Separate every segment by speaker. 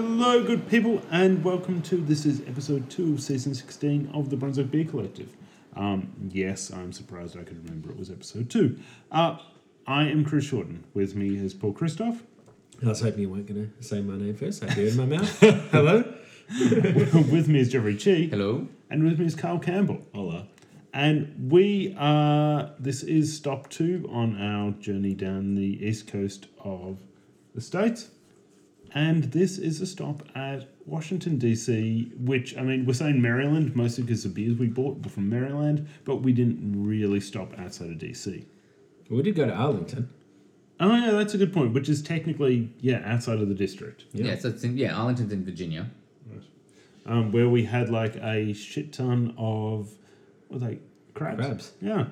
Speaker 1: Hello, good people, and welcome to this is episode two of season sixteen of the Brunswick Beer Collective. Um, yes, I'm surprised I could remember it was episode two. Uh, I am Chris Shorten. With me is Paul Christoph.
Speaker 2: I was hoping you weren't going to say my name first. I beer in my mouth. Hello.
Speaker 1: with me is Jeffrey Chi.
Speaker 3: Hello.
Speaker 1: And with me is Carl Campbell.
Speaker 4: Hola.
Speaker 1: And we are, this is stop two on our journey down the east coast of the States. And this is a stop at Washington, D.C., which, I mean, we're saying Maryland mostly because the beers we bought were from Maryland, but we didn't really stop outside of D.C.
Speaker 2: We did go to Arlington.
Speaker 1: Oh, yeah, that's a good point, which is technically, yeah, outside of the district.
Speaker 3: Yeah, so it's in, yeah, Arlington's in Virginia.
Speaker 1: Um, where we had like a shit ton of, what are they, crabs?
Speaker 2: Crabs.
Speaker 1: Yeah.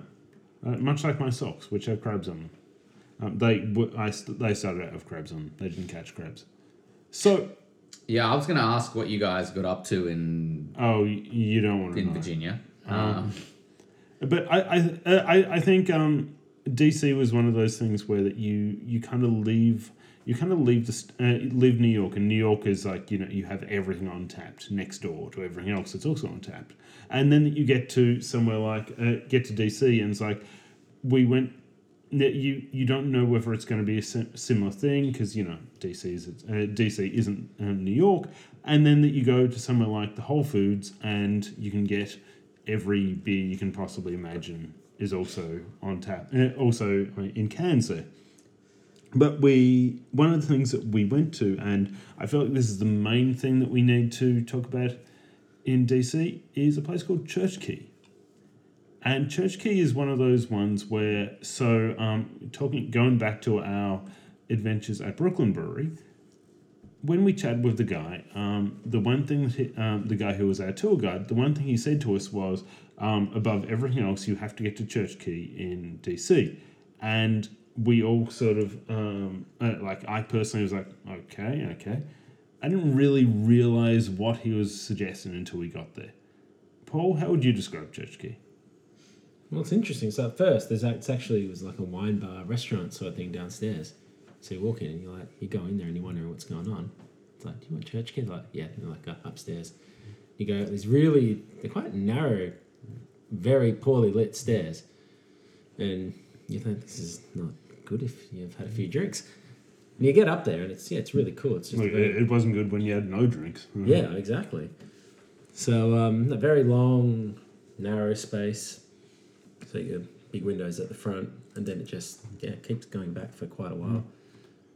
Speaker 1: Uh, much like my socks, which have crabs on them. Um, they w- I st- they started out of crabs on them. They didn't catch crabs. So,
Speaker 3: Yeah, I was going to ask what you guys got up to in
Speaker 1: oh, you don't want to
Speaker 3: in
Speaker 1: know.
Speaker 3: Virginia. Uh,
Speaker 1: Um, But I I, I, I think um, DC was one of those things where that you you kind of leave you kind of leave the st- uh, leave New York and New York is like you know you have everything on tapped next door to everything else that's also on tapped, and then you get to somewhere like uh, get to DC and it's like we went. You you don't know whether it's going to be a similar thing because you know DC is uh, DC isn't um, New York, and then that you go to somewhere like the Whole Foods and you can get every beer you can possibly imagine is also on tap, uh, also in cans there. But we, one of the things that we went to, and I feel like this is the main thing that we need to talk about in DC, is a place called Church Key. And Church Key is one of those ones where, so um, talking, going back to our adventures at Brooklyn Brewery, when we chatted with the guy, um, the one thing he, um, the guy who was our tour guide, the one thing he said to us was, um, above everything else, you have to get to Church Key in DC, and we all sort of um, uh, like I personally was like, okay, okay. I didn't really realize what he was suggesting until we got there. Paul, how would you describe Church Key?
Speaker 2: Well, it's interesting. So at first, there's it's actually it was like a wine bar restaurant sort of thing downstairs. So you walk in and you're like you go in there and you wonder what's going on. It's like, do you want church kid? Like, yeah, and like uh, upstairs. You go. There's really they're quite narrow, very poorly lit stairs, and you think this is not good if you've had a few drinks. And you get up there and it's yeah, it's really cool. It's just
Speaker 1: Like,
Speaker 2: very,
Speaker 1: it it wasn't good when you had no drinks.
Speaker 2: yeah, exactly. So um, a very long, narrow space. You have big windows at the front, and then it just yeah keeps going back for quite a while.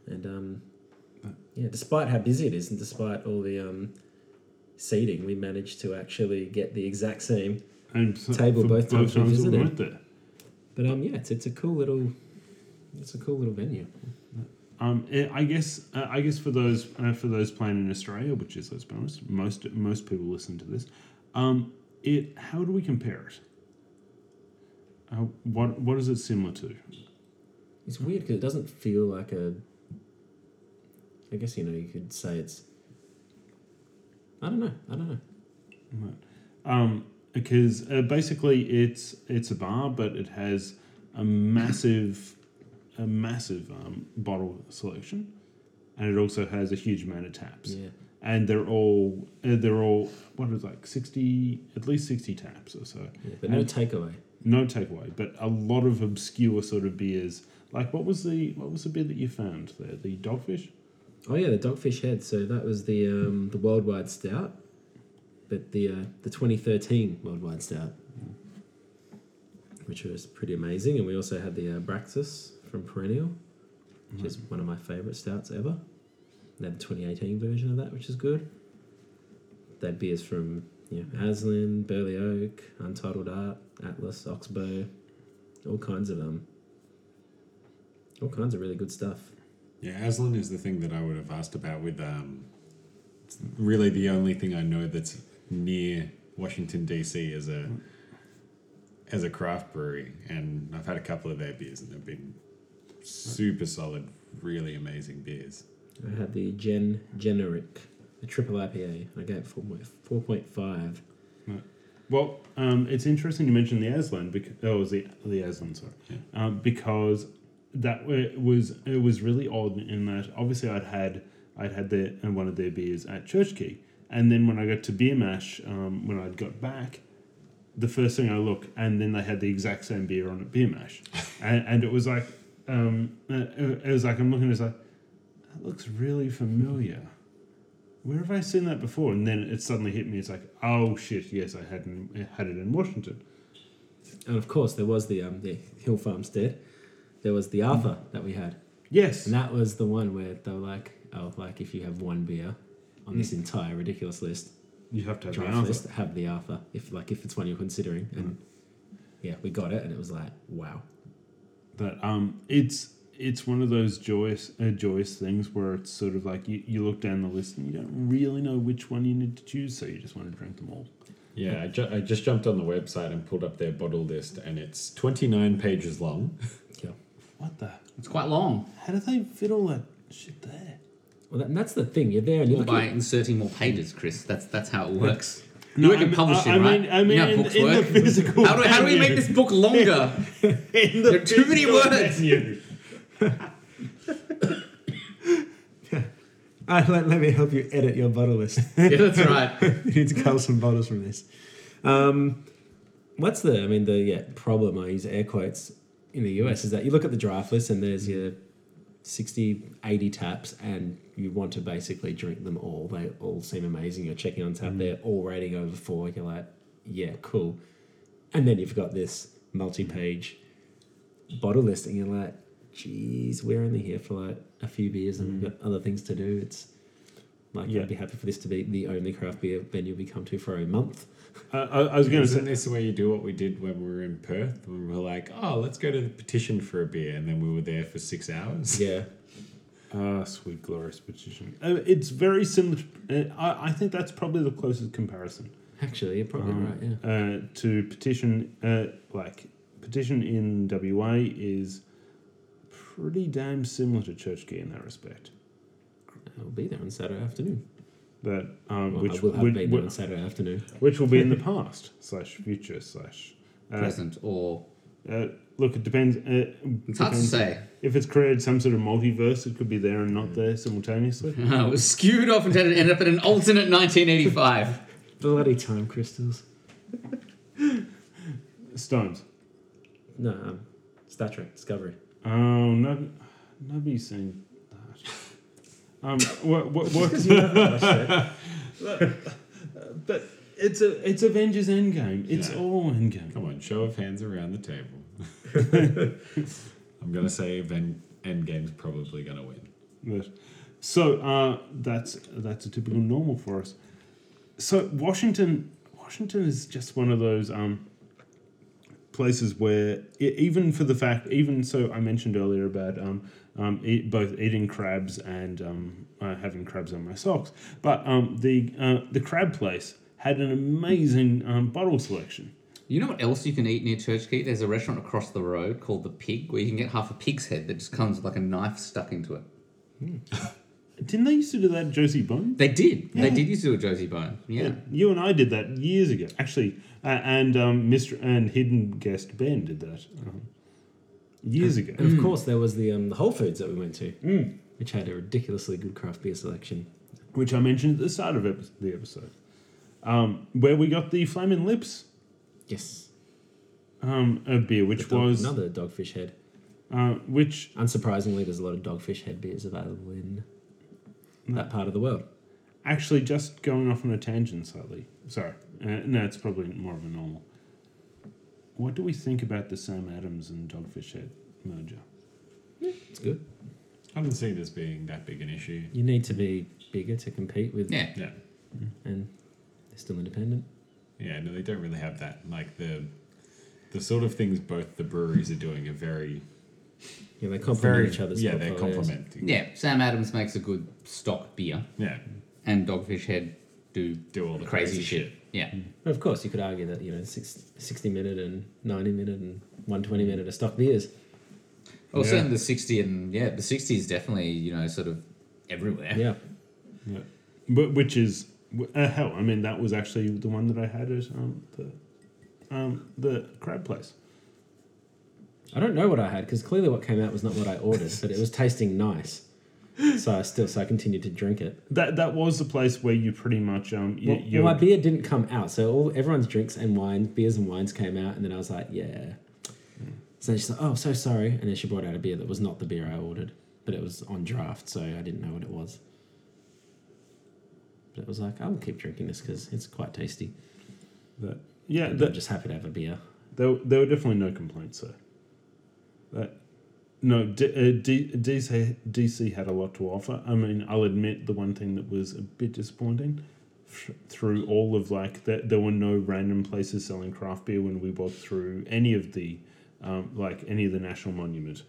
Speaker 2: And um, yeah, despite how busy it is, and despite all the um, seating, we managed to actually get the exact same.
Speaker 1: So-
Speaker 2: Table both times we visited.
Speaker 1: there.
Speaker 2: But um, yeah, it's it's a cool little, it's a cool little venue.
Speaker 1: Um, eh, I guess uh, I guess for those uh, for those playing in Australia, which is let's be honest, most most people listen to this. Um, it how do we compare it? Uh, what what is it similar to?
Speaker 2: It's weird because it doesn't feel like a. I guess you know you could say it's. I don't know. I don't know.
Speaker 1: Um, because uh, basically it's it's a bar, but it has a massive a massive um, bottle selection, and it also has a huge amount of taps.
Speaker 2: Yeah.
Speaker 1: And they're all uh, they're all what is it, like sixty at least sixty taps or so.
Speaker 2: Yeah, but no takeaway.
Speaker 1: no takeaway, but a lot of obscure sort of beers. Like what was the what was the beer that you found there? The dogfish.
Speaker 2: Oh yeah, the Dogfish Head. So that was the um, the worldwide stout, but the uh, the 2013 worldwide stout, which was pretty amazing. And we also had the uh, Braxis from Perennial, which is one of my favorite stouts ever. They had the 2018 version of that, which is good. They had beers from you know, Aslin, Burley Oak, Untitled Art, Atlas, Oxbow, all kinds of um, all kinds of really good stuff.
Speaker 4: Yeah, Aslin is the thing that I would have asked about with um it's really the only thing I know that's near Washington DC as a as a craft brewery and I've had a couple of their beers and they've been super solid, really amazing beers.
Speaker 2: I had the Gen Generic, the triple IPA. I gave it four four point five.
Speaker 1: Well, um, it's interesting you mentioned the Aslin because oh, it was the the Aslin, sorry, um, because that wa- was it was really odd in that obviously I'd had I'd had their and one of their beers at Church Key, and then when I got to Beer Mash, um, when I'd got back, the first thing I look, and then they had the exact same beer on at Beer Mash, and, and it was like, um, uh, it was like I'm looking, it's like, that looks really familiar. Where have I seen that before? And then it suddenly hit me. It's like, oh shit, yes, I had in, had it in Washington.
Speaker 2: And of course, there was the um, the Hill Farmstead. There was the Arthur that we had,
Speaker 1: Yes,
Speaker 2: and that was the one where they were like, "Oh, like if you have one beer on this entire ridiculous list,
Speaker 1: you have to have the answer.
Speaker 2: list, have the Arthur. If like if it's one you're considering." And yeah, we got it, and it was like, "Wow."
Speaker 1: But um, it's it's one of those joyous uh, joyous things where it's sort of like you, you look down the list and you don't really know which one you need to choose, so you just want to drink them all.
Speaker 4: Yeah, I, ju- I just jumped on the website and pulled up their bottle list, and it's 29 pages long.
Speaker 2: Yeah.
Speaker 1: What the?
Speaker 3: It's quite long.
Speaker 1: How do they fit all that shit there?
Speaker 2: Well, that, and that's the thing. You're there, and you
Speaker 3: Or
Speaker 2: look
Speaker 3: by
Speaker 2: at
Speaker 3: inserting more pages, Chris. That's that's how it works.
Speaker 1: No,
Speaker 3: you work
Speaker 1: I
Speaker 3: in
Speaker 1: mean-
Speaker 3: publishing,
Speaker 1: I- I
Speaker 3: right?
Speaker 1: mean- I mean
Speaker 3: you know how
Speaker 1: in-
Speaker 3: books
Speaker 1: in the
Speaker 3: work.
Speaker 1: physical
Speaker 3: how do, how do we
Speaker 1: venue.
Speaker 3: make this book longer?
Speaker 1: In the
Speaker 3: There are too many
Speaker 1: physical
Speaker 3: words.
Speaker 1: venue.
Speaker 2: Uh, let, let me help you edit your bottle list.
Speaker 3: yeah, that's right.
Speaker 2: you need to cull some bottles from this. Um, what's the, I mean, the yeah, problem, I use air quotes, in the US is that you look at the draft list and there's your 60, 80 taps and you want to basically drink them all. They all seem amazing. You're checking on tap, they're all rating over four. You're like, yeah, cool. And then you've got this multi page bottle list and you're like, geez, we're only here for like a few beers and we've got other things to do. It's like,
Speaker 1: Yeah.
Speaker 2: I'd be happy for this to be the only craft beer venue we come to for a month.
Speaker 1: Uh, I, I was going to say,
Speaker 4: this the way you do what we did when we were in Perth? When we were like, oh, let's go to the petition for a beer, and then we were there for six hours.
Speaker 2: Yeah.
Speaker 1: ah, sweet glorious petition. Uh, it's very similar. Uh, I, I think that's probably the closest comparison.
Speaker 2: Actually, you're probably
Speaker 1: Um,
Speaker 2: right, yeah.
Speaker 1: uh, to petition uh, like petition in WA is pretty damn similar to Church Key in that respect.
Speaker 2: I'll be there on Saturday afternoon.
Speaker 1: That um,
Speaker 2: Well,
Speaker 1: which
Speaker 2: I will have
Speaker 1: would-
Speaker 2: been there
Speaker 1: would-
Speaker 2: on Saturday afternoon.
Speaker 1: which will be in the past slash future slash uh,
Speaker 3: Present or
Speaker 1: uh, look. It depends. Uh,
Speaker 3: it's hard to say.
Speaker 1: If it's created some sort of multiverse, it could be there and not there simultaneously.
Speaker 3: it was skewed off and ended up in an alternate 1985.
Speaker 2: Bloody time crystals.
Speaker 1: Stones.
Speaker 2: No, um, Star Trek Discovery.
Speaker 1: Oh no, nobody's seen that. Um, what what what? but it's a it's Avengers Endgame. It's all Endgame.
Speaker 4: Come on, show of hands around the table. I'm gonna say Ven- Endgame's probably gonna win.
Speaker 1: But, so uh, that's that's a typical normal for us. So Washington, Washington is just one of those um, places where e even for the fact, even so, I mentioned earlier about um, um, eat, both eating crabs and um, uh, having crabs on my socks, but um, the uh, the crab place had an amazing um, bottle selection.
Speaker 3: You know what else you can eat near Church Gate? There's a restaurant across the road called The Pig where you can get half a pig's head that just comes with like a knife stuck into it.
Speaker 1: Didn't they used to do that at Josie Bone?
Speaker 3: They did.
Speaker 1: Yeah.
Speaker 3: They did used to do a Josie Bone. Yeah.
Speaker 1: You and I did that years ago, actually, uh, and um, Mr. and hidden guest Ben did that um, years ago.
Speaker 2: And of course, there was the um, the Whole Foods that we went to,
Speaker 1: Mm.
Speaker 2: which had a ridiculously good craft beer selection.
Speaker 1: which I mentioned at the start of epi- the episode, um, where we got the Flaming Lips
Speaker 2: Yes.
Speaker 1: um, a beer, which
Speaker 2: dog-
Speaker 1: was
Speaker 2: another Dogfish Head.
Speaker 1: uh, which
Speaker 2: Unsurprisingly, there's a lot of Dogfish Head beers available in that part of the world.
Speaker 1: actually just going off on a tangent slightly. Sorry, uh, no, it's probably more of a normal. What do we think about the Sam Adams and Dogfish Head merger?
Speaker 2: Yeah, It's good.
Speaker 4: I don't see this being that big an issue.
Speaker 2: You need to be bigger to compete with,
Speaker 3: Yeah.
Speaker 4: Yeah,
Speaker 2: and they're still independent.
Speaker 4: yeah. No, they don't really have that. Like the the sort of things both the breweries are doing are very,
Speaker 2: Yeah, they complement
Speaker 4: very
Speaker 2: each other's.
Speaker 4: yeah. They're
Speaker 2: portfolios.
Speaker 4: complementing.
Speaker 3: Yeah. Sam Adams makes a good stock beer
Speaker 4: yeah.
Speaker 3: and Dogfish Head do
Speaker 4: Do all the
Speaker 3: crazy,
Speaker 4: crazy
Speaker 3: shit.
Speaker 4: shit.
Speaker 3: Yeah.
Speaker 2: Of course, you could argue that you know six, 60 minute and ninety minute and one twenty minute are stock beers.
Speaker 3: Well,
Speaker 1: Yeah.
Speaker 3: certainly the 60 and yeah, the 60 is definitely, you know, sort of everywhere.
Speaker 2: Yeah,
Speaker 1: Yeah. But which is uh, hell. I mean, that was actually the one that I had at um, the um, the crab place.
Speaker 2: I don't know what I had because clearly what came out was not what I ordered, but it was tasting nice. so I still so I continued to drink it.
Speaker 1: That that was the place where you pretty much um you,
Speaker 2: Well, well, my beer didn't come out, so all everyone's drinks and wines, beers and wines came out, and then I was like, yeah. So she's like, oh, so sorry, and then she brought out a beer that was not the beer I ordered, but it was on draft, so I didn't know what it was. But it was like, I will keep drinking this because it's quite tasty.
Speaker 1: that, yeah that,
Speaker 2: I'm just happy to have a beer.
Speaker 1: there, there were definitely no complaints there. That no D, uh, D, DC DC had a lot to offer. I mean, I'll admit the one thing that was a bit disappointing through all of like that there were no random places selling craft beer when we walked through any of the um, like any of the national monument.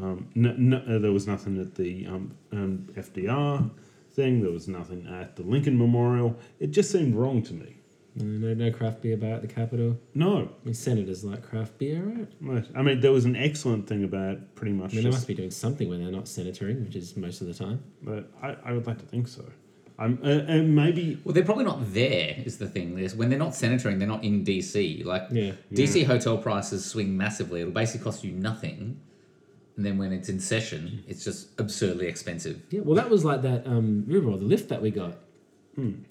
Speaker 1: Um, no, no, uh, there was nothing at the um, um, FDR thing. There was nothing at the Lincoln Memorial. It just seemed wrong to me.
Speaker 2: No, no, no craft beer bar at the Capitol.
Speaker 1: No,
Speaker 2: I mean, senators like craft beer, right?
Speaker 1: Right. I mean, there was an excellent thing about pretty much
Speaker 2: I mean, they
Speaker 1: just,
Speaker 2: must be doing something when they're not senatoring, which is most of the time.
Speaker 1: but I, I would like to think so. I'm, uh, and maybe,
Speaker 3: Well, they're probably not there. Is the thing? There's, when they're not senatoring, they're not in DC. Like
Speaker 2: Yeah.
Speaker 3: DC hotel prices swing massively. It'll basically cost you nothing, and then when it's in session, it's just absurdly expensive.
Speaker 2: Yeah, well, that was like that. Um, remember the lift that we got?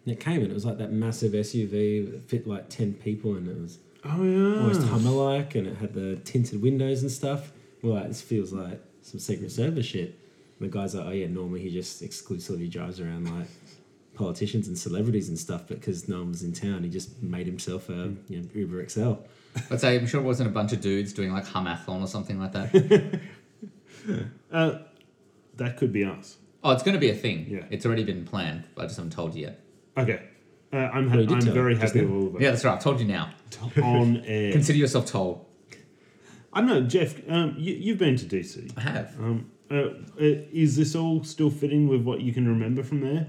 Speaker 2: It came and it was like that massive SUV that fit like ten people, and it was
Speaker 1: oh yeah.
Speaker 2: almost Hummer-like, and it had the tinted windows and stuff. We're like, this feels like some Secret Service shit. And the guy's like, oh yeah, normally he just exclusively drives around like politicians and celebrities and stuff, but because no one was in town, he just made himself a you know, Uber XL.
Speaker 3: I'd say I'm sure it wasn't a bunch of dudes doing like humathlon or something like that.
Speaker 1: Uh, that could be us.
Speaker 3: Oh, it's going to be a thing.
Speaker 1: Yeah.
Speaker 3: It's already been planned. I just haven't told you yet.
Speaker 1: Okay. Uh, I'm, ha-
Speaker 2: Well, you did
Speaker 1: I'm
Speaker 2: tell
Speaker 1: very
Speaker 2: us
Speaker 1: happy with all of it.
Speaker 3: Yeah, that's right. I've told you now.
Speaker 1: On air.
Speaker 3: Consider yourself told.
Speaker 1: I don't know, Jeff, um, you, you've been to DC.
Speaker 3: I have.
Speaker 1: Um, uh, uh, is this all still fitting with what you can remember from there?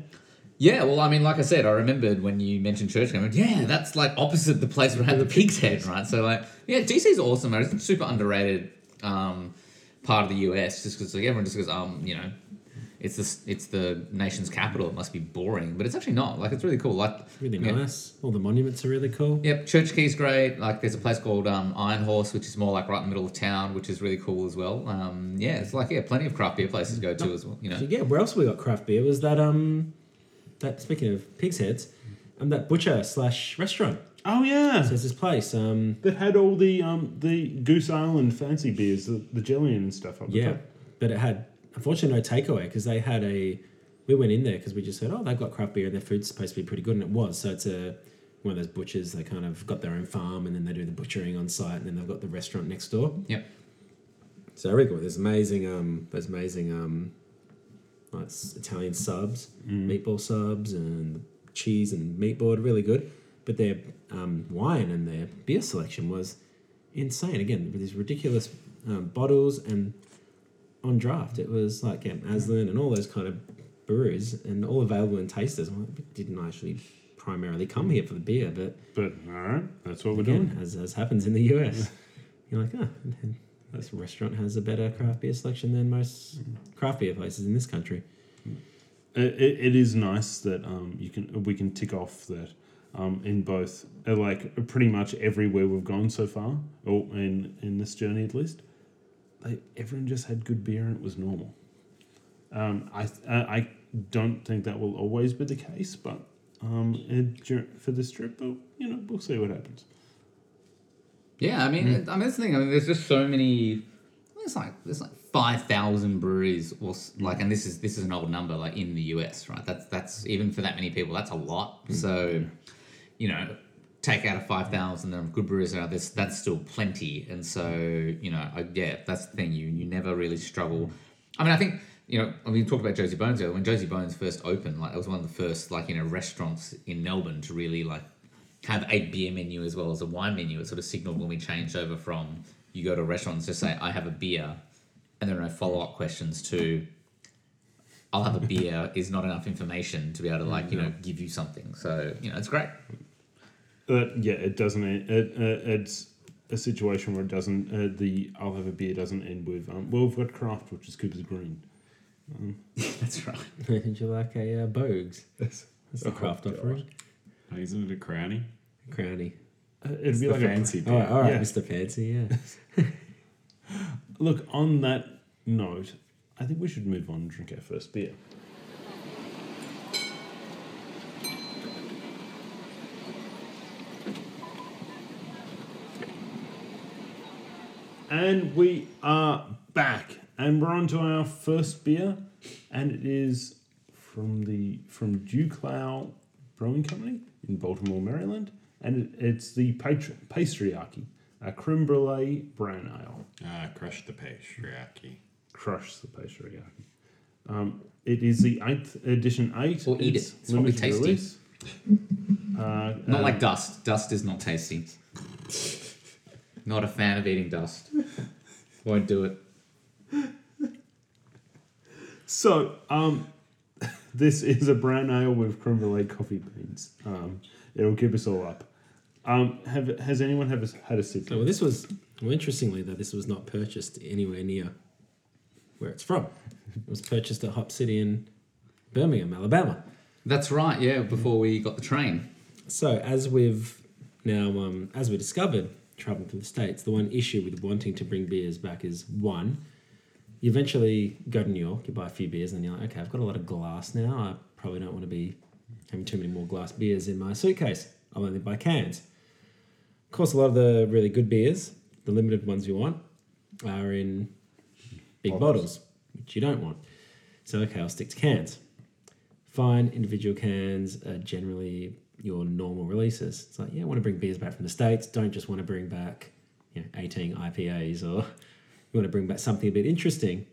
Speaker 3: Yeah, well, I mean, like I said, I remembered when you mentioned church. I went, yeah, that's like opposite the place where I had the pig's head, right? So, like, yeah, DC's awesome. man. It's a super underrated um, part of the US just because like, everyone just goes, um, you know, it's the, it's the nation's capital. It must be boring, but it's actually not. Like, it's really cool. Like,
Speaker 2: Really
Speaker 3: yeah.
Speaker 2: nice. All the monuments are really cool.
Speaker 3: Yep, Church Key's great. Like, there's a place called um, Iron Horse, which is more like right in the middle of town, which is really cool as well. Um, yeah, it's like yeah, plenty of craft beer places to go to as well. You know,
Speaker 2: So yeah, where else we got craft beer was that um that speaking of pig's heads, um that butcher slash restaurant.
Speaker 1: Oh, yeah.
Speaker 2: So there's this place. Um
Speaker 1: that had all the um, the Goose Island fancy beers, the, the Gillian and stuff up the
Speaker 2: yeah,
Speaker 1: top.
Speaker 2: but it had unfortunately no takeaway because they had a. We went in there because we just said, oh, they've got craft beer and their food's supposed to be pretty good, and it was. So it's a one of those butchers. They kind of got their own farm and then they do the butchering on site, and then they've got the restaurant next door.
Speaker 3: Yep.
Speaker 2: So really cool. There's amazing, um, there's amazing, um, like Italian subs, meatball subs, and cheese and meatball. Really good. But their um, wine and their beer selection was insane. Again, with these ridiculous um, bottles and on draft, it was like yeah, Aslin and all those kind of brews, and all available in tasters. Well, we didn't actually primarily come here for the beer, but
Speaker 1: But, all right, that's what we're
Speaker 2: again,
Speaker 1: doing.
Speaker 2: as, as happens in the US. You're like, oh, this restaurant has a better craft beer selection than most craft beer places in this country.
Speaker 1: It, it, it is nice that um, you can we can tick off that um, in both uh, like pretty much everywhere we've gone so far, or in in this journey at least. They, everyone just had good beer and it was normal. Um, I I don't think that will always be the case, but um, for this trip, but, you know, we'll see what happens.
Speaker 3: Yeah, I mean, I mean that's the thing. I mean, there's just so many. There's like there's like five thousand breweries, or like, and this is this is an old number, like in the US, right? That's that's even for that many people, that's a lot. So, you know, take out of five thousand, there are good breweries out. There's that's still plenty, and so you know, I, yeah, that's the thing. You you never really struggle. I mean, I think you know, I mean, we talked about Josie Bones earlier. When Josie Bones first opened, like it was one of the first like you know restaurants in Melbourne to really like have a beer menu as well as a wine menu. It sort of signaled when we changed over from you go to a restaurant and just say, I have a beer, and there are no follow up questions to, I'll have a beer is not enough information to be able to, like, you know, mm-hmm. give you something. So, you know, it's great.
Speaker 1: Uh, yeah, it doesn't. End, it, uh, it's a situation where it doesn't. Uh, the I'll have a beer doesn't end with. Um, well, we've got craft, which is Cooper's Green.
Speaker 3: That's right.
Speaker 2: Would you like a uh, Boag's?
Speaker 1: That's,
Speaker 2: That's the craft offering.
Speaker 4: Oh, isn't it a crownie?
Speaker 2: Crowny.
Speaker 1: Uh, it'd
Speaker 4: It's
Speaker 1: be
Speaker 4: the
Speaker 1: like
Speaker 4: fancy
Speaker 1: A,
Speaker 2: All right, all right,
Speaker 1: Yeah.
Speaker 2: Mr. Fancy, yeah.
Speaker 1: look on that note. I think we should move on and drink our first beer. And we are back, and we're on to our first beer, and it is from the from DuClaw Brewing Company in Baltimore, Maryland, and it, it's the patri- Pastryarchy, a creme brulee brown ale.
Speaker 4: Ah, crush the patriarchy.
Speaker 1: Crush the Pastryarchy. Um, it is the eighth edition eight.
Speaker 3: Or eat
Speaker 1: It's
Speaker 3: it. It's probably
Speaker 1: limited
Speaker 3: tasty.
Speaker 1: release. Uh,
Speaker 3: Not
Speaker 1: uh,
Speaker 3: like dust. Dust is not tasty. Not a fan of eating dust. Won't do it.
Speaker 1: So, um, this is a brown ale with creme brulee coffee beans. Um, it'll keep us all up. Um, have has anyone have a, had a sip?
Speaker 2: So well, this was well, interestingly though this was not purchased anywhere near where it's from. It was purchased at Hop City in Birmingham, Alabama.
Speaker 3: That's right. Yeah, before we got the train.
Speaker 2: So as we've now, um, as we discovered, traveling through the states, the one issue with wanting to bring beers back is one, you eventually go to New York, you buy a few beers, and you're like, okay, I've got a lot of glass now. I probably don't want to be having too many more glass beers in my suitcase. I'll only buy cans. Of course, a lot of the really good beers, the limited ones you want, are in big
Speaker 1: Bottles.
Speaker 2: bottles, which you don't want. So okay, I'll stick to cans. Fine, individual cans are generally your normal releases. It's like, yeah, I want to bring beers back from the States. Don't just want to bring back you know, 18 IPAs or you want to bring back something a bit interesting.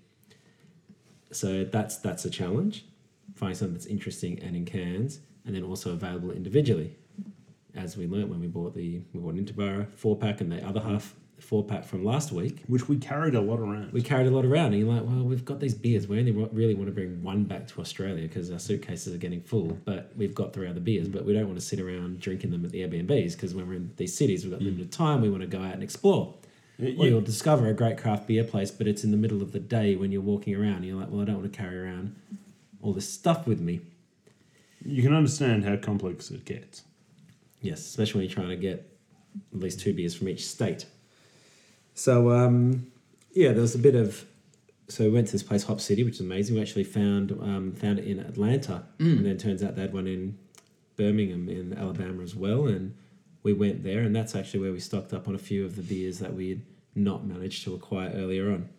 Speaker 2: So that's that's a challenge. Finding something that's interesting and in cans, and then also available individually. As we learnt when we bought the we bought an Interboro four pack and the other half four pack from last week,
Speaker 1: which we carried a lot around.
Speaker 2: we carried a lot around, and you're like, well, we've got these beers. We only really want to bring one back to Australia because our suitcases are getting full, but we've got three other beers, but we don't want to sit around drinking them at the Airbnbs because when we're in these cities, we've got mm. limited time. We want to go out and explore.
Speaker 1: Yeah,
Speaker 2: Or you'll discover a great craft beer place, but it's in the middle of the day when you're walking around. And you're like, well, I don't want to carry around all this stuff with me.
Speaker 1: you can understand how complex it gets.
Speaker 2: Yes, especially when you're trying to get at least two beers from each state. So um, yeah, there was a bit of. So we went to this place, Hop City, which is amazing. We actually found um, found it in Atlanta, and then turns out they had one in Birmingham in Alabama as well. And we went there, and that's actually where we stocked up on a few of the beers that we had not managed to acquire earlier on.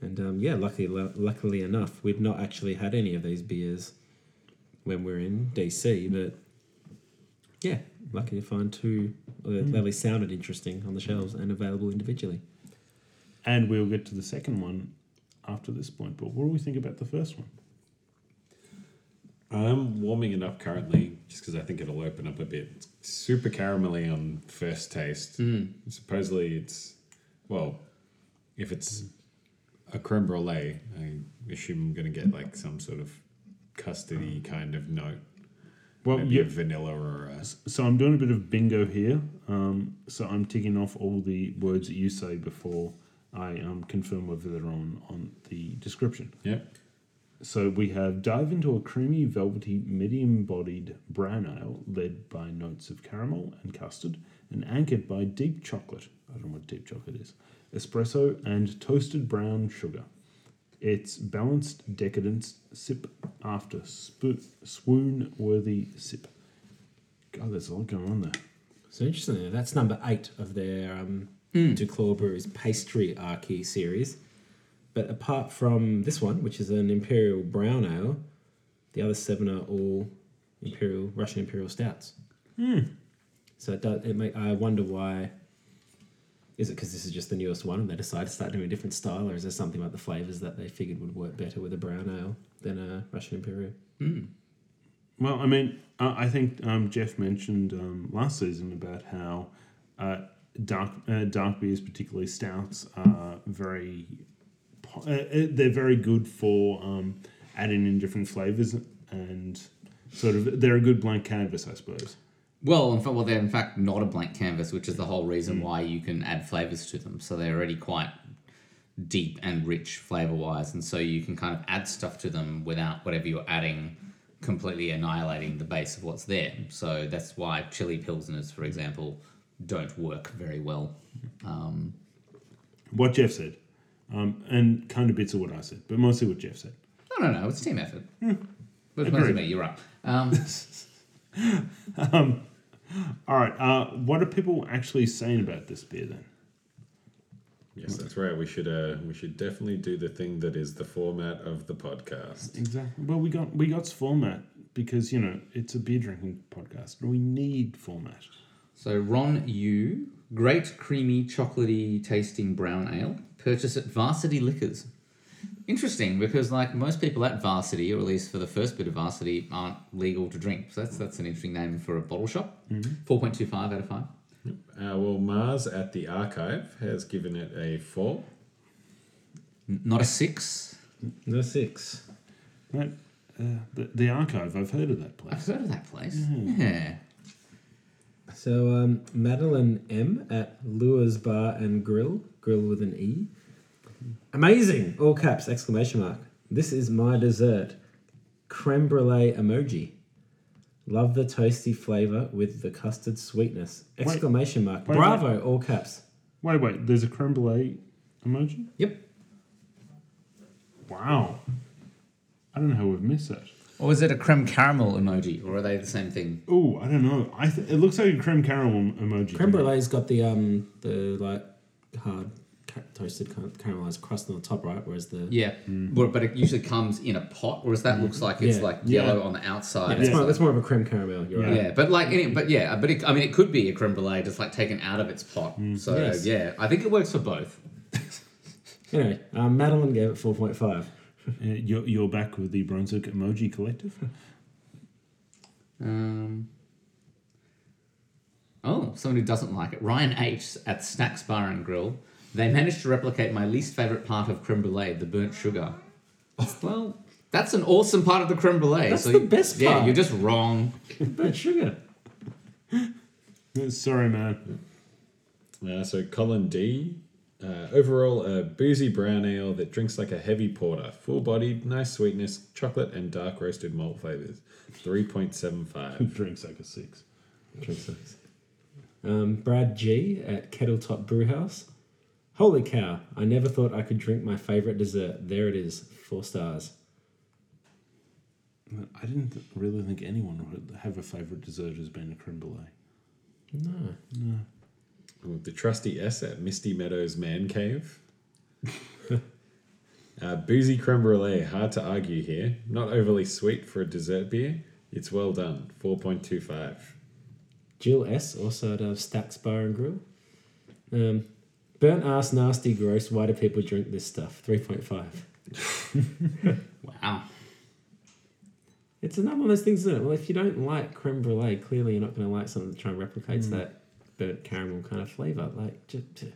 Speaker 2: And um, yeah, luckily, luckily enough, we'd not actually had any of these beers when we are in DC, but yeah, lucky to find two
Speaker 1: Mm.
Speaker 2: at least sounded interesting on the shelves and available individually.
Speaker 1: And we'll get to the second one after this point. But what do we think about the first one?
Speaker 4: I'm warming it up currently just because I think it'll open up a bit. It's super caramelly on first taste. Supposedly it's, well, if it's a creme brulee, I assume I'm going to get like some sort of custardy kind of note.
Speaker 1: Well,
Speaker 4: Maybe
Speaker 1: yeah,
Speaker 4: vanilla or a.
Speaker 1: So I'm doing a bit of bingo here. Um, so I'm ticking off all the words that you say before I um, confirm whether they're on on the description.
Speaker 4: Yep.
Speaker 1: So we have dive into a creamy, velvety, medium-bodied brown ale led by notes of caramel and custard, and anchored by deep chocolate. I don't know what deep chocolate is. Espresso and toasted brown sugar. It's balanced decadence sip after spo- swoon-worthy sip. God, there's a lot going on there.
Speaker 2: So interesting. That's number eight of their um, Duclaw Brewery's Pastryarchy series. But apart from this one, which is an Imperial Brown Ale, the other seven are all Imperial Russian Imperial Stouts. So it does, it make, I wonder why. Is it because this is just the newest one and they decided to start doing a different style, or is there something about the flavors that they figured would work better with a brown ale than a Russian Imperial?
Speaker 1: Well, I mean, uh, I think um, Jeff mentioned um, last season about how uh, dark uh, dark beers, particularly stouts, are very uh, uh, they're very good for um, adding in different flavors and sort of they're a good blank canvas, I suppose.
Speaker 3: Well, in fact, well, they're in fact not a blank canvas, which is the whole reason why you can add flavors to them. So they're already quite deep and rich flavor wise, and so you can kind of add stuff to them without whatever you're adding completely annihilating the base of what's there. So that's why chili pilsners, for example, don't work very well. Um,
Speaker 1: What Jeff said, um, and kind of bits of what I said, but mostly what Jeff said.
Speaker 3: No, no, no. It's a team effort. But mostly me. You're right. Um,
Speaker 1: All right, uh, what are people actually saying about this beer then?
Speaker 4: Yes, that's right. We should uh, we should definitely do the thing that is the format of the podcast.
Speaker 1: Exactly. Well, we got we got format because you know it's a beer drinking podcast. But we need format.
Speaker 3: so Ron U, great creamy chocolatey tasting brown ale. Purchase at Varsity Liquors. Interesting because like most people at Varsity, or at least for the first bit of Varsity, aren't legal to drink. So that's that's an interesting name for a bottle shop. point two five out of five.
Speaker 4: Uh, well, Mars at the archive has given it a four.
Speaker 3: N- Not a six.
Speaker 2: No six.
Speaker 1: Right? Uh, the, the archive. I've heard of that place.
Speaker 3: I've
Speaker 1: place.
Speaker 3: heard of that place. Yeah.
Speaker 2: So um, Madeline M at Lures Bar and Grill, grill with an E. Amazing! All caps! Exclamation mark. This is my dessert. Creme brulee emoji. Love the toasty flavor with the custard sweetness. Exclamation mark.
Speaker 1: wait,
Speaker 2: Bravo! All caps.
Speaker 1: Wait, wait. There's a creme brulee emoji.
Speaker 2: Yep.
Speaker 1: Wow. I don't know how we've missed that.
Speaker 3: Or is it a creme caramel emoji, or are they the same thing?
Speaker 1: Oh, I don't know. I th- it looks like a creme caramel emoji.
Speaker 2: Creme
Speaker 1: to
Speaker 2: brulee's got the um the like hard ca- toasted caramelized crust on the top, right? Whereas the
Speaker 3: Yeah, but, but it usually comes in a pot, whereas that looks like it's
Speaker 2: Yeah.
Speaker 3: like
Speaker 1: Yeah.
Speaker 3: yellow on the outside.
Speaker 2: yeah, it's,
Speaker 1: Yeah.
Speaker 2: more, it's more of a creme caramel. You're
Speaker 3: Yeah, but like, any, but yeah, but it, I mean, it could be a creme brulee just like taken out of its pot. So
Speaker 2: Yes.
Speaker 3: yeah, I think it works for both.
Speaker 2: Anyway, um, Madeline gave it four point five.
Speaker 1: Uh, you're, you're back with the Brunswick Emoji Collective.
Speaker 3: Um, oh, someone who doesn't like it. Ryan H at Snacks Bar and Grill. They managed to replicate my least favorite part of creme brulee, the burnt sugar. well, that's an awesome part of the creme brulee.
Speaker 2: That's
Speaker 3: so
Speaker 2: the
Speaker 3: you-
Speaker 2: best
Speaker 3: Yeah,
Speaker 2: part.
Speaker 3: you're just wrong.
Speaker 2: Burnt sugar.
Speaker 1: Sorry, man.
Speaker 4: Uh, so Colin D. Uh, overall, a boozy brown ale that drinks like a heavy porter. Full bodied, nice sweetness, chocolate and dark roasted malt flavors. 3.75.
Speaker 1: Drinks like a six.
Speaker 2: Um, Brad G at Kettletop Brewhouse. Holy cow! I never thought I could drink my favorite dessert. There it is, four stars.
Speaker 1: I didn't really think anyone would have a favourite dessert as being a creme brulee.
Speaker 2: No,
Speaker 4: With the trusty S at Misty Meadows Man Cave. uh, boozy creme brulee, hard to argue here. Not overly sweet for a dessert beer. It's well done. 4.25.
Speaker 2: Jill S also at uh, Stacks Bar and Grill. Um, burnt ass, nasty, gross. Why do people drink this stuff? Three point five.
Speaker 3: Wow.
Speaker 2: It's another one of those things, isn't it? Well, if you don't like creme brulee, clearly you're not going to like something that try and replicates mm. that burnt caramel kind of flavor. Like, just, uh,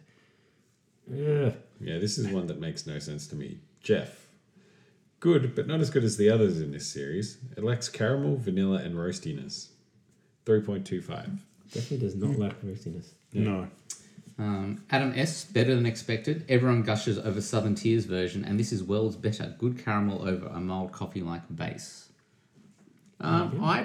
Speaker 2: yeah.
Speaker 4: Yeah, this is one that makes no sense to me. Jeff. Good, but not as good as the others in this series. It lacks caramel, vanilla, and roastiness. 3.25.
Speaker 2: Definitely does not lack roastiness.
Speaker 1: No.
Speaker 3: Um, Adam S. Better than expected. Everyone gushes over Southern Tier's version, and this is Wells better. Good caramel over a mild coffee-like base. Um, I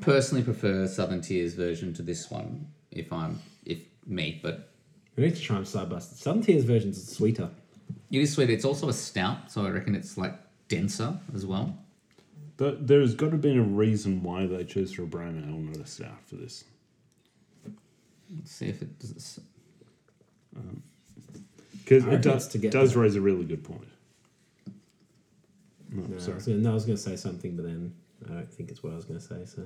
Speaker 3: personally prefer Southern Tier's version to this one. If I'm if me, but
Speaker 2: We need to try and side by side. Southern Tier's versions are sweeter.
Speaker 3: it is sweet. It's also a stout, so I reckon it's like denser as well.
Speaker 1: But there's got to be a reason why they chose for a brown ale, not a stout for this.
Speaker 3: Let's see if it does.
Speaker 1: Because
Speaker 2: I
Speaker 1: it does,
Speaker 2: to get
Speaker 1: does
Speaker 2: that-
Speaker 1: raise a really good point. No,
Speaker 2: No, I was gonna, no, I was going to say something, but then I don't think it's what I was going to say, so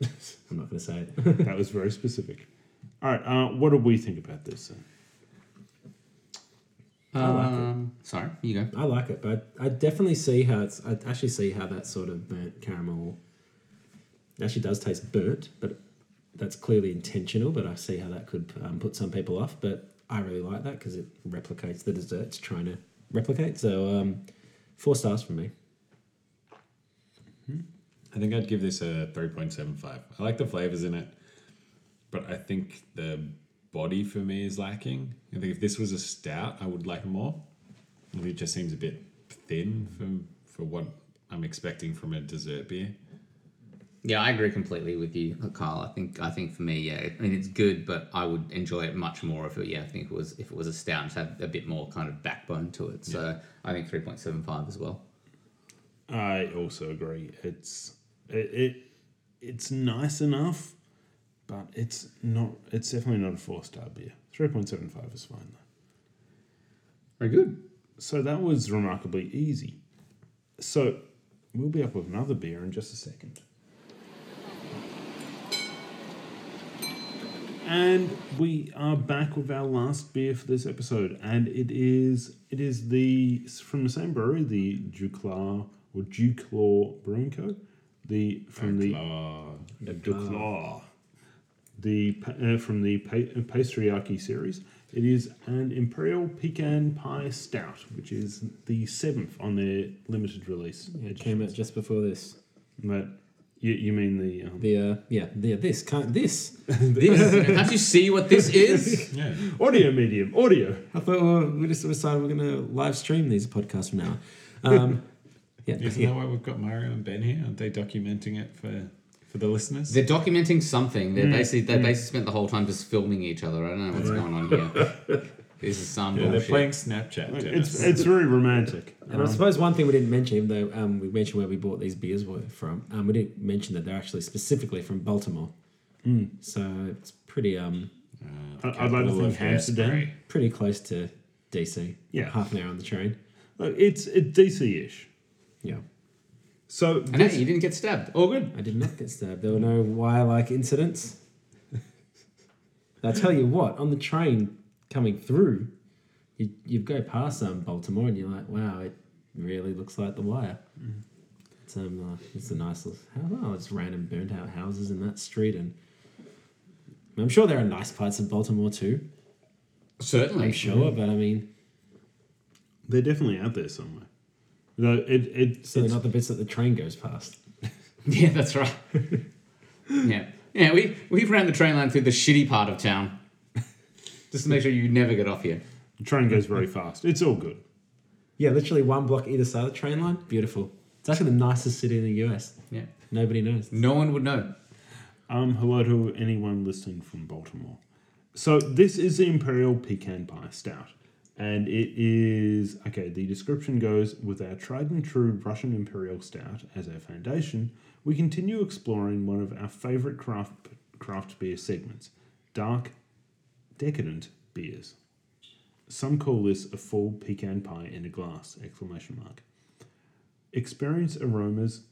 Speaker 2: I'm not going to say it.
Speaker 1: that was very specific. All right, uh, what do we think about this? Then?
Speaker 2: I like it.
Speaker 3: Um, sorry, you go.
Speaker 2: I like it, but I definitely see how it's. I actually see how that sort of burnt caramel actually does taste burnt, but that's clearly intentional. But I see how that could um, put some people off. But I really like that because it replicates the dessert trying to replicate. So um, four stars from me.
Speaker 4: I think I'd give this a 3.75. I like the flavors in it, but I think the body for me is lacking. I think if this was a stout, I would like more. It just seems a bit thin for, for what I'm expecting from a dessert beer.
Speaker 3: Yeah, I agree completely with you, Kyle. I think I think for me, yeah, I mean it's good, but I would enjoy it much more if it, yeah, I think it was if it was a stout and had a bit more kind of backbone to it. So I think three point seven five as well.
Speaker 1: I also agree. It's it, it it's nice enough, but it's not. It's definitely not a four star beer. Three point seven five is fine though.
Speaker 3: Very good.
Speaker 1: So that was remarkably easy. So we'll be up with another beer in just a second. And we are back with our last beer for this episode, and it is it is the from the same brewery, the Duclaw or Duclaw Brewing Co. The from the Duclaw, the uh, from the pa- uh, Pastryarchy series. It is an Imperial Pecan Pie Stout, which is the seventh on their limited release.
Speaker 2: It came out just before this.
Speaker 1: But you, you mean the um,
Speaker 2: The uh, yeah, the this can't this.
Speaker 3: This can't you see what this is?
Speaker 4: yeah.
Speaker 1: audio medium? Audio.
Speaker 2: I thought well, we just decided we're gonna live stream these podcasts from now. on. Um, yeah,
Speaker 4: Isn't
Speaker 2: yeah.
Speaker 4: that why we've got Mario and Ben here? Aren't they documenting it for for the listeners?
Speaker 3: They're documenting something. They're basically they basically spent the whole time just filming each other. I don't know what's going on here. This is some
Speaker 4: yeah, they're
Speaker 3: bullshit.
Speaker 4: playing Snapchat.
Speaker 1: It's
Speaker 4: Dennis.
Speaker 1: it's very romantic.
Speaker 2: And I suppose one thing we didn't mention, even though um, we mentioned where we bought these beers were from, um, we didn't mention that they're actually specifically from Baltimore. So it's pretty um
Speaker 4: Uh,
Speaker 1: I- I'd like to
Speaker 4: capital
Speaker 1: think
Speaker 4: of
Speaker 1: Amsterdam.
Speaker 4: hairspray.
Speaker 2: pretty close to DC.
Speaker 1: Yeah.
Speaker 2: half an hour on the train.
Speaker 1: Look, it's it's DC-ish.
Speaker 2: Yeah,
Speaker 1: So
Speaker 3: And hey,
Speaker 1: this,
Speaker 3: you didn't get stabbed. All good.
Speaker 2: I did not get stabbed. There were no wire-like incidents. I tell you what, on the train coming through, you you go past um, Baltimore and you're like, wow, it really looks like the wire. It's um, uh, it's a nice little, oh, it's random burnt out houses in that street, and I'm sure there are nice parts of Baltimore too.
Speaker 3: Certainly.
Speaker 2: I'm sure, but I mean,
Speaker 1: they're definitely out there somewhere. Though it it
Speaker 2: certainly
Speaker 1: it's-
Speaker 2: not the bits that the train goes past.
Speaker 3: Yeah, that's right. yeah. Yeah, we, we've ran the train line through the shitty part of town. Just to make sure you never get off here.
Speaker 1: the train goes very fast. It's all good.
Speaker 2: Yeah, literally one block either side of the train line. Beautiful. It's actually the nicest city in the US.
Speaker 3: Yeah.
Speaker 2: Nobody knows.
Speaker 3: No one would know.
Speaker 1: Um, hello to anyone listening from Baltimore. So this is the Imperial Pecan Pie Stout, and it is okay. The description goes with our tried and true Russian Imperial Stout as our foundation. We continue exploring one of our favorite craft craft beer segments: dark, decadent beers. Some call this a full pecan pie in a glass! Exclamation mark. Experience aromas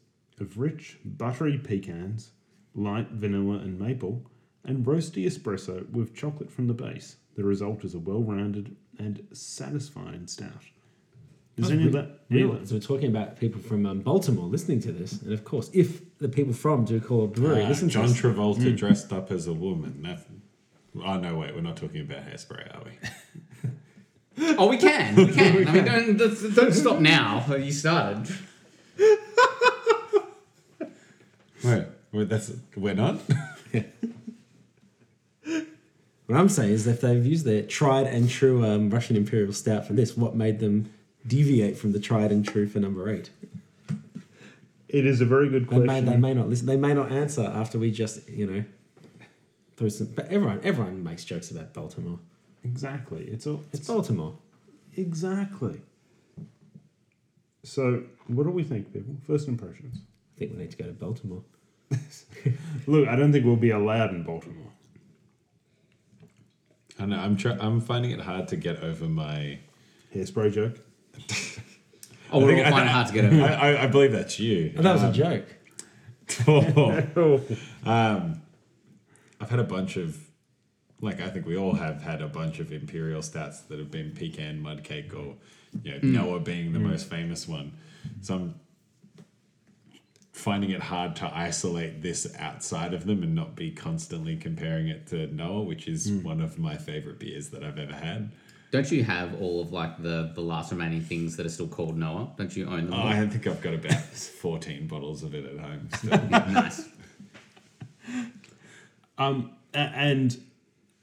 Speaker 1: of rich, buttery pecans, light vanilla and maple, and roasty espresso with chocolate from the base. The result is a well-rounded and satisfying stout. Is any of that
Speaker 2: Really? So we're talking about people from um, Baltimore listening to this, and of course, if the people from DuClaw Brewery
Speaker 4: Ah,
Speaker 2: listen
Speaker 4: John
Speaker 2: to this,
Speaker 4: Travolta dressed up as a woman. That, oh no, wait, we're not talking about hairspray, are we?
Speaker 3: Oh, we can. We can. I mean, don't, don't, don't stop now. You started.
Speaker 4: Wait, wait that's we're not. yeah.
Speaker 2: what I'm saying is, if they've used their tried and true um, Russian Imperial Stout for this, what made them deviate from the tried and true for number eight?
Speaker 1: It is a very good
Speaker 2: They may,
Speaker 1: question.
Speaker 2: they may not listen. They may not answer after we just, you know, throw some. But everyone, everyone makes jokes about Baltimore.
Speaker 1: exactly. It's all.
Speaker 2: It's
Speaker 1: It's
Speaker 2: Baltimore.
Speaker 1: exactly. So, what do we think, people? First impressions.
Speaker 2: I think we need to go to Baltimore.
Speaker 1: Look, I don't think we'll be allowed in Baltimore.
Speaker 4: I know. I'm try- I'm finding it hard to get over my.
Speaker 1: Hairspray joke.
Speaker 3: Oh, we're
Speaker 4: I think-
Speaker 3: all finding it hard to get over.
Speaker 4: I, I, I believe that's you.
Speaker 2: Oh, that was
Speaker 4: Um,
Speaker 2: a joke.
Speaker 1: Oh,
Speaker 4: um, I've had a bunch of, like I think we all have had a bunch of imperial stouts that have been pecan mud cake or, you know, mm. Noah being the mm. most famous one. So I'm finding it hard to isolate this outside of them and not be constantly comparing it to Noah, which is mm. one of my favorite beers that I've ever had.
Speaker 3: Don't you have all of like the, the last remaining things that are still called Noah? Don't you own them?
Speaker 4: Oh,
Speaker 3: all?
Speaker 4: I think I've got about 14 bottles of it at home. Still.
Speaker 3: nice.
Speaker 1: Um, and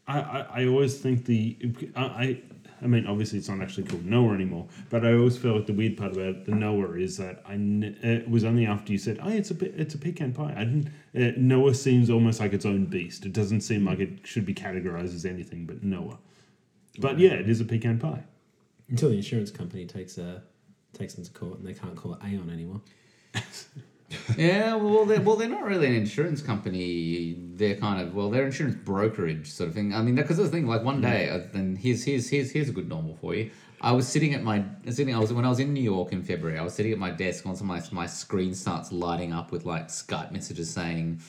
Speaker 1: I, I, I always think the I, I mean, obviously it's not actually called Noah anymore, but I always feel like the weird part about the Noah is that I it was only after you said, "Oh, it's a bit, it's a pecan pie." I didn't. Uh, Noah seems almost like its own beast. It doesn't seem like it should be categorized as anything but Noah. But yeah, it is a pecan pie.
Speaker 2: Until the insurance company takes a takes them to court and they can't call it Aon anymore.
Speaker 3: Yeah, well, they're, well, they're not really an insurance company. They're kind of well, they're insurance brokerage sort of thing. I mean, because the thing, like one day, uh, then here's here's here's here's a good normal for you. I was sitting at my sitting. I was when I was in New York in February. I was sitting at my desk. Once my my screen starts lighting up with like Skype messages saying,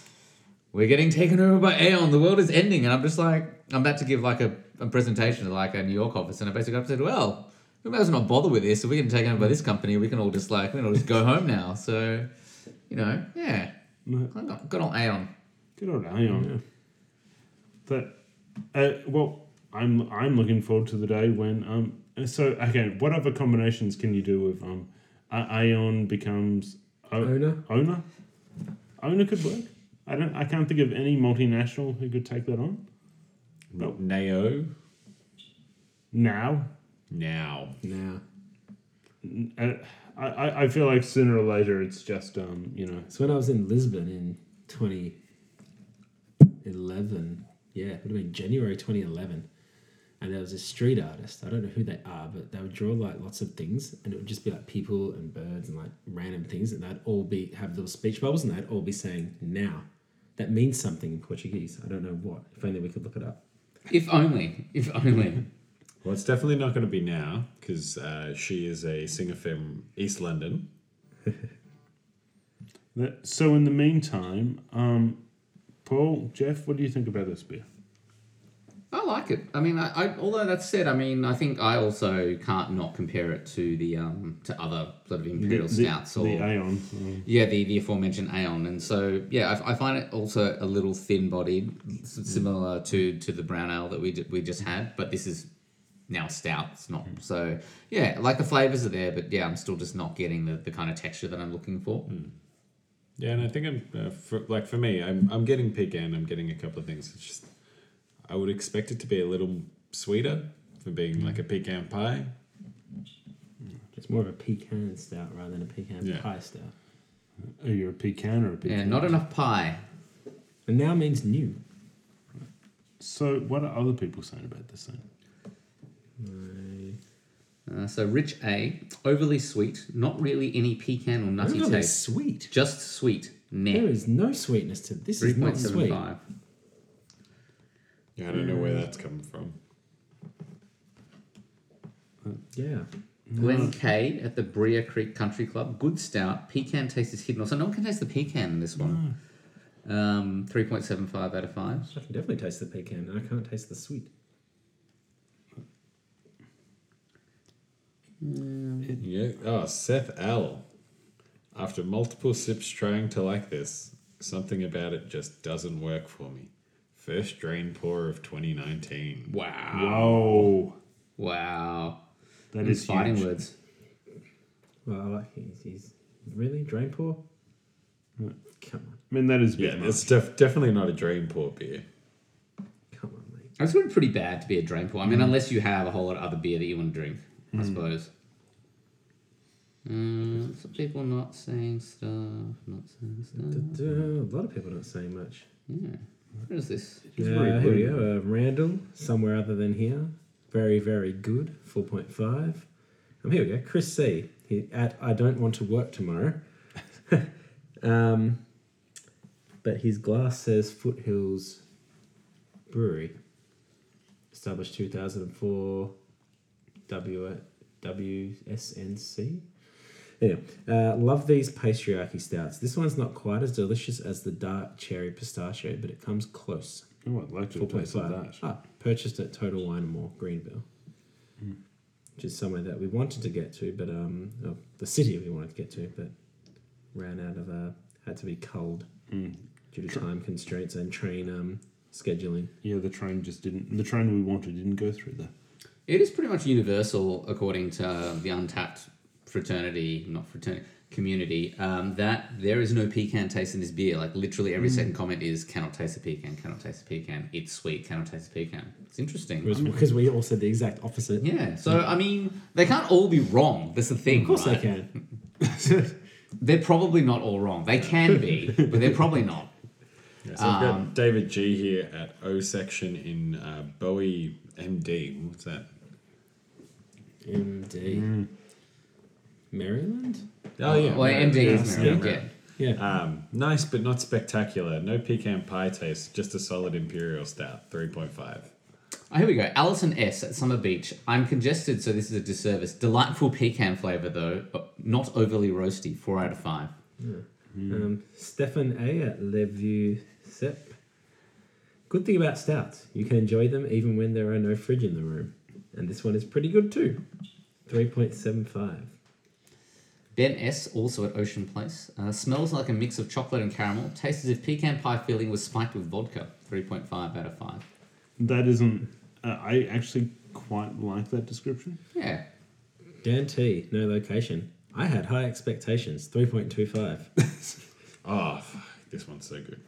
Speaker 3: "We're getting taken over by Aon. The world is ending." And I'm just like, I'm about to give like a, a presentation to like a New York office, and I basically said, "Well, we might as well not bother with this. If we get taken over by this company, we can all just like we can all just go home now." So, you know, yeah, good good on Aon.
Speaker 1: Good old Aon. That, uh, well, I'm I'm looking forward to the day when um. So okay, what other combinations can you do with um, A- Aon becomes o-
Speaker 2: Owner?
Speaker 1: Owner, owner could work. I don't. I can't think of any multinational who could take that on
Speaker 4: Not Nao.
Speaker 1: now.
Speaker 4: Now.
Speaker 2: Now.
Speaker 1: Uh, I, I I feel like sooner or later it's just um you know
Speaker 2: So when I was in Lisbon in 2011, yeah, it would have been January 2011, and there was a street artist. I don't know who they are, but they would draw like lots of things, and it would just be like people and birds and like random things, and they'd all be have little speech bubbles, and they'd all be saying "now." That means something in Portuguese. I don't know what. If only we could look it up.
Speaker 3: If only, if only.
Speaker 4: Well, it's definitely not going to be now because uh, she is a singer from East London.
Speaker 1: that. So in the meantime, um, Paul, Jeff, what do you think about this beer?
Speaker 3: I like it. I mean, I, I although that said, I mean, I think I also can't not compare it to the um to other sort of imperial
Speaker 1: the,
Speaker 3: stouts or
Speaker 1: the Aon. um,
Speaker 3: yeah, the the aforementioned Aeon, and so yeah, I, I find it also a little thin bodied, similar to to the brown ale that we d- we just had, but this is now stout. It's not mm. so yeah, like the flavors are there, but yeah, I'm still just not getting the, the kind of texture that I'm looking for. Mm.
Speaker 4: Yeah, and I think I'm uh, for, like for me, I'm I'm getting pecan. I'm getting a couple of things. It's just I would expect it to be a little sweeter for being mm. like a pecan pie.
Speaker 2: It's more of a pecan stout rather than a pecan
Speaker 4: Yeah.
Speaker 2: pie stout.
Speaker 1: Are you a pecan or a pecan?
Speaker 3: Yeah, not enough pie.
Speaker 2: And now means new.
Speaker 1: So what are other people saying about this thing?
Speaker 3: Uh, so rich A, overly sweet, not really any pecan or nutty
Speaker 2: None of it's
Speaker 3: taste,
Speaker 2: sweet.
Speaker 3: just sweet.
Speaker 2: There
Speaker 3: Net
Speaker 2: is no sweetness to this.
Speaker 3: three
Speaker 2: Is not
Speaker 3: point seven
Speaker 2: sweet.
Speaker 3: five.
Speaker 4: Yeah, I don't know where that's coming from.
Speaker 2: Yeah.
Speaker 3: Glen K at the Brea Creek Country Club. Good stout. Pecan taste is hidden. Also, no one can taste the pecan in this one. Um, 3.75 out of 5.
Speaker 2: I can definitely taste the pecan, and I can't taste the sweet.
Speaker 4: Yeah. Oh, Seth L. After multiple sips trying to like this, something about it just doesn't work for me. First drain pour of 2019.
Speaker 3: Wow.
Speaker 1: Whoa,
Speaker 3: Wow.
Speaker 1: That is These
Speaker 3: fighting
Speaker 1: huge.
Speaker 3: words.
Speaker 2: Well, I like he's, he's really drain pour. Come on,
Speaker 1: I mean, that is a
Speaker 4: Yeah,
Speaker 1: bit
Speaker 4: it's def- definitely not a drain pour beer.
Speaker 2: come on, mate.
Speaker 3: It's going to pretty bad to be a drain pour. I mean,
Speaker 1: Mm.
Speaker 3: unless you have a whole lot of other beer that you want to drink, I suppose. Um, some people not saying stuff, not saying stuff.
Speaker 2: A lot of people not saying much.
Speaker 3: Yeah. What is this?
Speaker 1: It's
Speaker 2: Uh,
Speaker 1: very
Speaker 2: here we
Speaker 1: good.
Speaker 2: go. Uh, Randall, somewhere other than here. Very, very good. 4.5. Um, here we go. Chris C. He, at I don't want to work tomorrow. um, but his glass says Foothills Brewery. Established 2004. W, WSNC. Yeah. Uh, love these Pastryarchy stouts. This one's not quite as delicious as the dark cherry pistachio, but it comes close.
Speaker 1: Oh, I'd like to
Speaker 2: point
Speaker 1: that.
Speaker 2: Ah, purchased at Total Wine and More, Greenville, which is somewhere that we wanted to get to, but um, oh, the city we wanted to get to, but ran out of uh, had to be culled
Speaker 1: Mm.
Speaker 2: due to time constraints and train um scheduling.
Speaker 1: Yeah, the train just didn't. The train we wanted didn't go through there.
Speaker 3: It is pretty much universal according to the Untappd fraternity, not fraternity, community um, that there is no pecan taste in this beer. Like literally every second comment is cannot taste a pecan, cannot taste a pecan. It's sweet, cannot taste a pecan. It's interesting.
Speaker 2: Because we all said the exact opposite.
Speaker 3: Yeah. So I mean, they can't all be wrong. That's the thing.
Speaker 2: Of course
Speaker 3: right?
Speaker 2: they can.
Speaker 3: They're probably not all wrong. They can be, but they're probably not.
Speaker 4: Yeah, so we've
Speaker 3: Um,
Speaker 4: got David G here at O section in uh, Bowie MD. What's that?
Speaker 2: MD. Maryland?
Speaker 4: Oh yeah,
Speaker 3: Well, MD is
Speaker 4: yes,
Speaker 3: Maryland,
Speaker 4: yeah.
Speaker 3: yeah.
Speaker 2: Yeah.
Speaker 4: Um, nice but not spectacular. No pecan pie taste. Just a solid imperial stout. Three point five.
Speaker 3: Oh, here we go. Allison S at Summer Beach. I'm congested, so this is a disservice. Delightful pecan flavor, though. uh, Not overly roasty. Four out of five.
Speaker 2: Um, Stefan A at Levue Sep. Good thing about stouts, you can enjoy them even when there are no fridge in the room. And this one is pretty good too. 3.75.
Speaker 3: Ben S, also at Ocean Place. Uh, smells like a mix of chocolate and caramel. Tastes as if pecan pie filling was spiked with vodka. 3.5 out of 5.
Speaker 1: That isn't. Uh, I actually quite like that description.
Speaker 3: Yeah.
Speaker 2: Dan T, no location. I had high expectations. 3.25.
Speaker 4: Oh, fuck, this one's so good.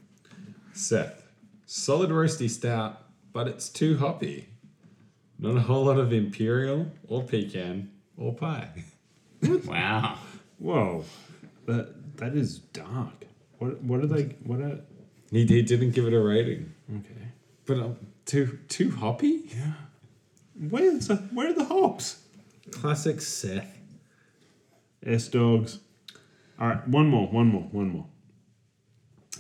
Speaker 4: Seth, solid roasty stout, but it's too hoppy. Not a whole lot of imperial or pecan or pie.
Speaker 3: Wow.
Speaker 1: Whoa, that that is dark. What what are they? What are?
Speaker 4: He, he didn't give it a rating,
Speaker 1: Okay.
Speaker 4: but um, too too hoppy. Yeah.
Speaker 1: Where's the, where are the hops?
Speaker 2: Classic Seth.
Speaker 1: S dogs. All right, one more, one more, one more.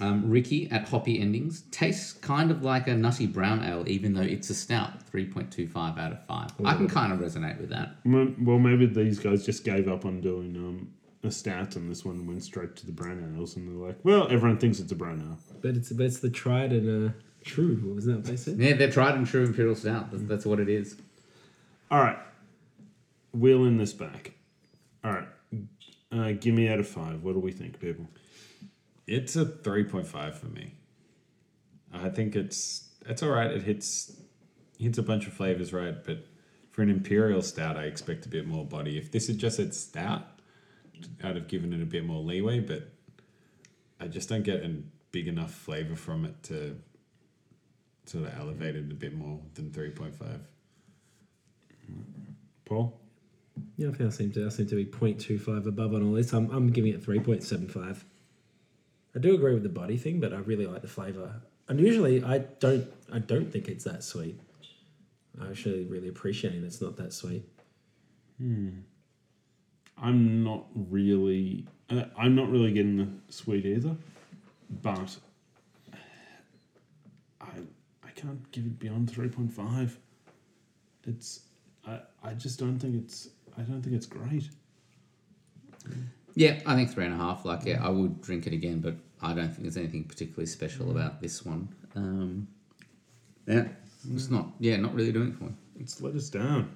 Speaker 3: Um, Ricky at Hoppy Endings. Tastes kind of like a nutty brown ale, even though it's a stout. 3.25 out of 5. I can kind of resonate with that.
Speaker 1: Well, maybe these guys just gave up on doing um, a stout, and this one went straight to the brown ales, and they're like, well, everyone thinks it's a brown ale.
Speaker 2: But it's, but it's the tried and uh, true. What was that what they said?
Speaker 3: Yeah, they're tried and true Imperial Stout. That's, that's what it is.
Speaker 1: All right, wheeling this back. All right, uh, give me out of five. What do we think, people?
Speaker 4: It's a three point five for me. I think it's it's all right. It hits hits a bunch of flavors right, but for an imperial stout, I expect a bit more body. If this is just its stout, I'd have given it a bit more leeway, but I just don't get a big enough flavor from it to sort of elevate it a bit more than three point five.
Speaker 1: Paul?
Speaker 2: Yeah, I think I seem to I seem to be 0.25 above on all this. I'm, I'm giving it 3.75. I do agree with the body thing, but I really like the flavour. And usually I don't I don't think it's that sweet. I actually really appreciating it's not that sweet. Hmm.
Speaker 1: I'm not really. Uh, I'm not really getting the sweet either, but I I can't give it beyond three point five. It's I I just don't think it's I don't think it's great.
Speaker 3: Yeah, I think three and a half. Like, yeah, I would drink it again, but I don't think there's anything particularly special about this one. Um, yeah, it's not. Yeah, not really doing it for me.
Speaker 1: It's let us down.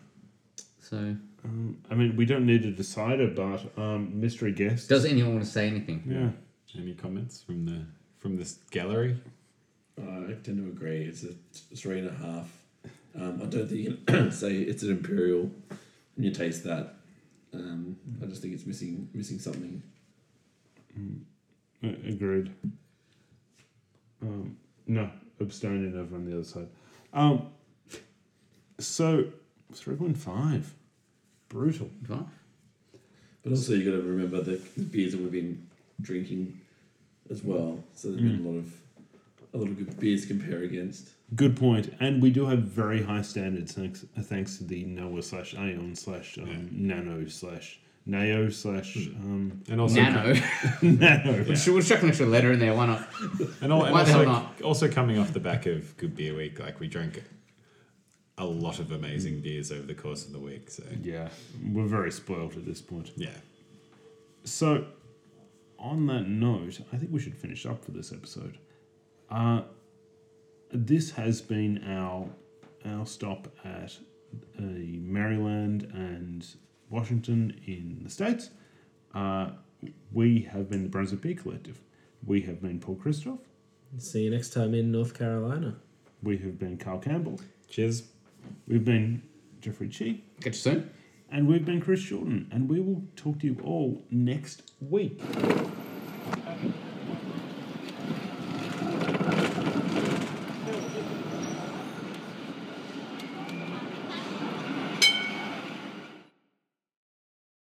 Speaker 3: So,
Speaker 1: Um, I mean, we don't need a decider, but um, mystery guest.
Speaker 3: does anyone want to say anything?
Speaker 1: yeah.
Speaker 4: Any comments from the from this gallery?
Speaker 5: I tend to agree. It's a three and a half. Um, I don't think you can say it's an imperial when you taste that. Um, I just think it's missing missing something.
Speaker 1: Uh, agreed. Um, no, abstaining over on the other side. Um, so, 3.5. Brutal.
Speaker 3: Right.
Speaker 5: But also you got to remember the the beers that we've been drinking as well. So there's been a lot of a lot of good beers to compare against.
Speaker 1: Good point. And we do have very high standards thanks, thanks to the Noah slash Aeon slash um, Nano slash Nao slash um,
Speaker 4: And also
Speaker 3: Nano.
Speaker 1: Nano.
Speaker 3: We'll ch- we'll chuck an extra letter in there. Why not?
Speaker 4: And, al- and
Speaker 3: Why the
Speaker 4: also,
Speaker 3: hell not?
Speaker 4: also coming off the back of Good Beer Week, like we drank a lot of amazing beers over the course of the week. So
Speaker 1: Yeah, we're very spoiled at this point.
Speaker 4: yeah,
Speaker 1: So, on that note, I think we should finish up for this episode. Uh, this has been our our stop at uh, Maryland and Washington in the states. Uh, we have been the Brunswick Beer Collective. We have been Paul Christoph.
Speaker 2: See you next time in North Carolina.
Speaker 1: We have been Carl Campbell.
Speaker 4: cheers.
Speaker 1: We've been Jeffrey Chi.
Speaker 3: Catch you soon.
Speaker 1: And we've been Chris Jordan, and we will talk to you all next week.
Speaker 6: Okay.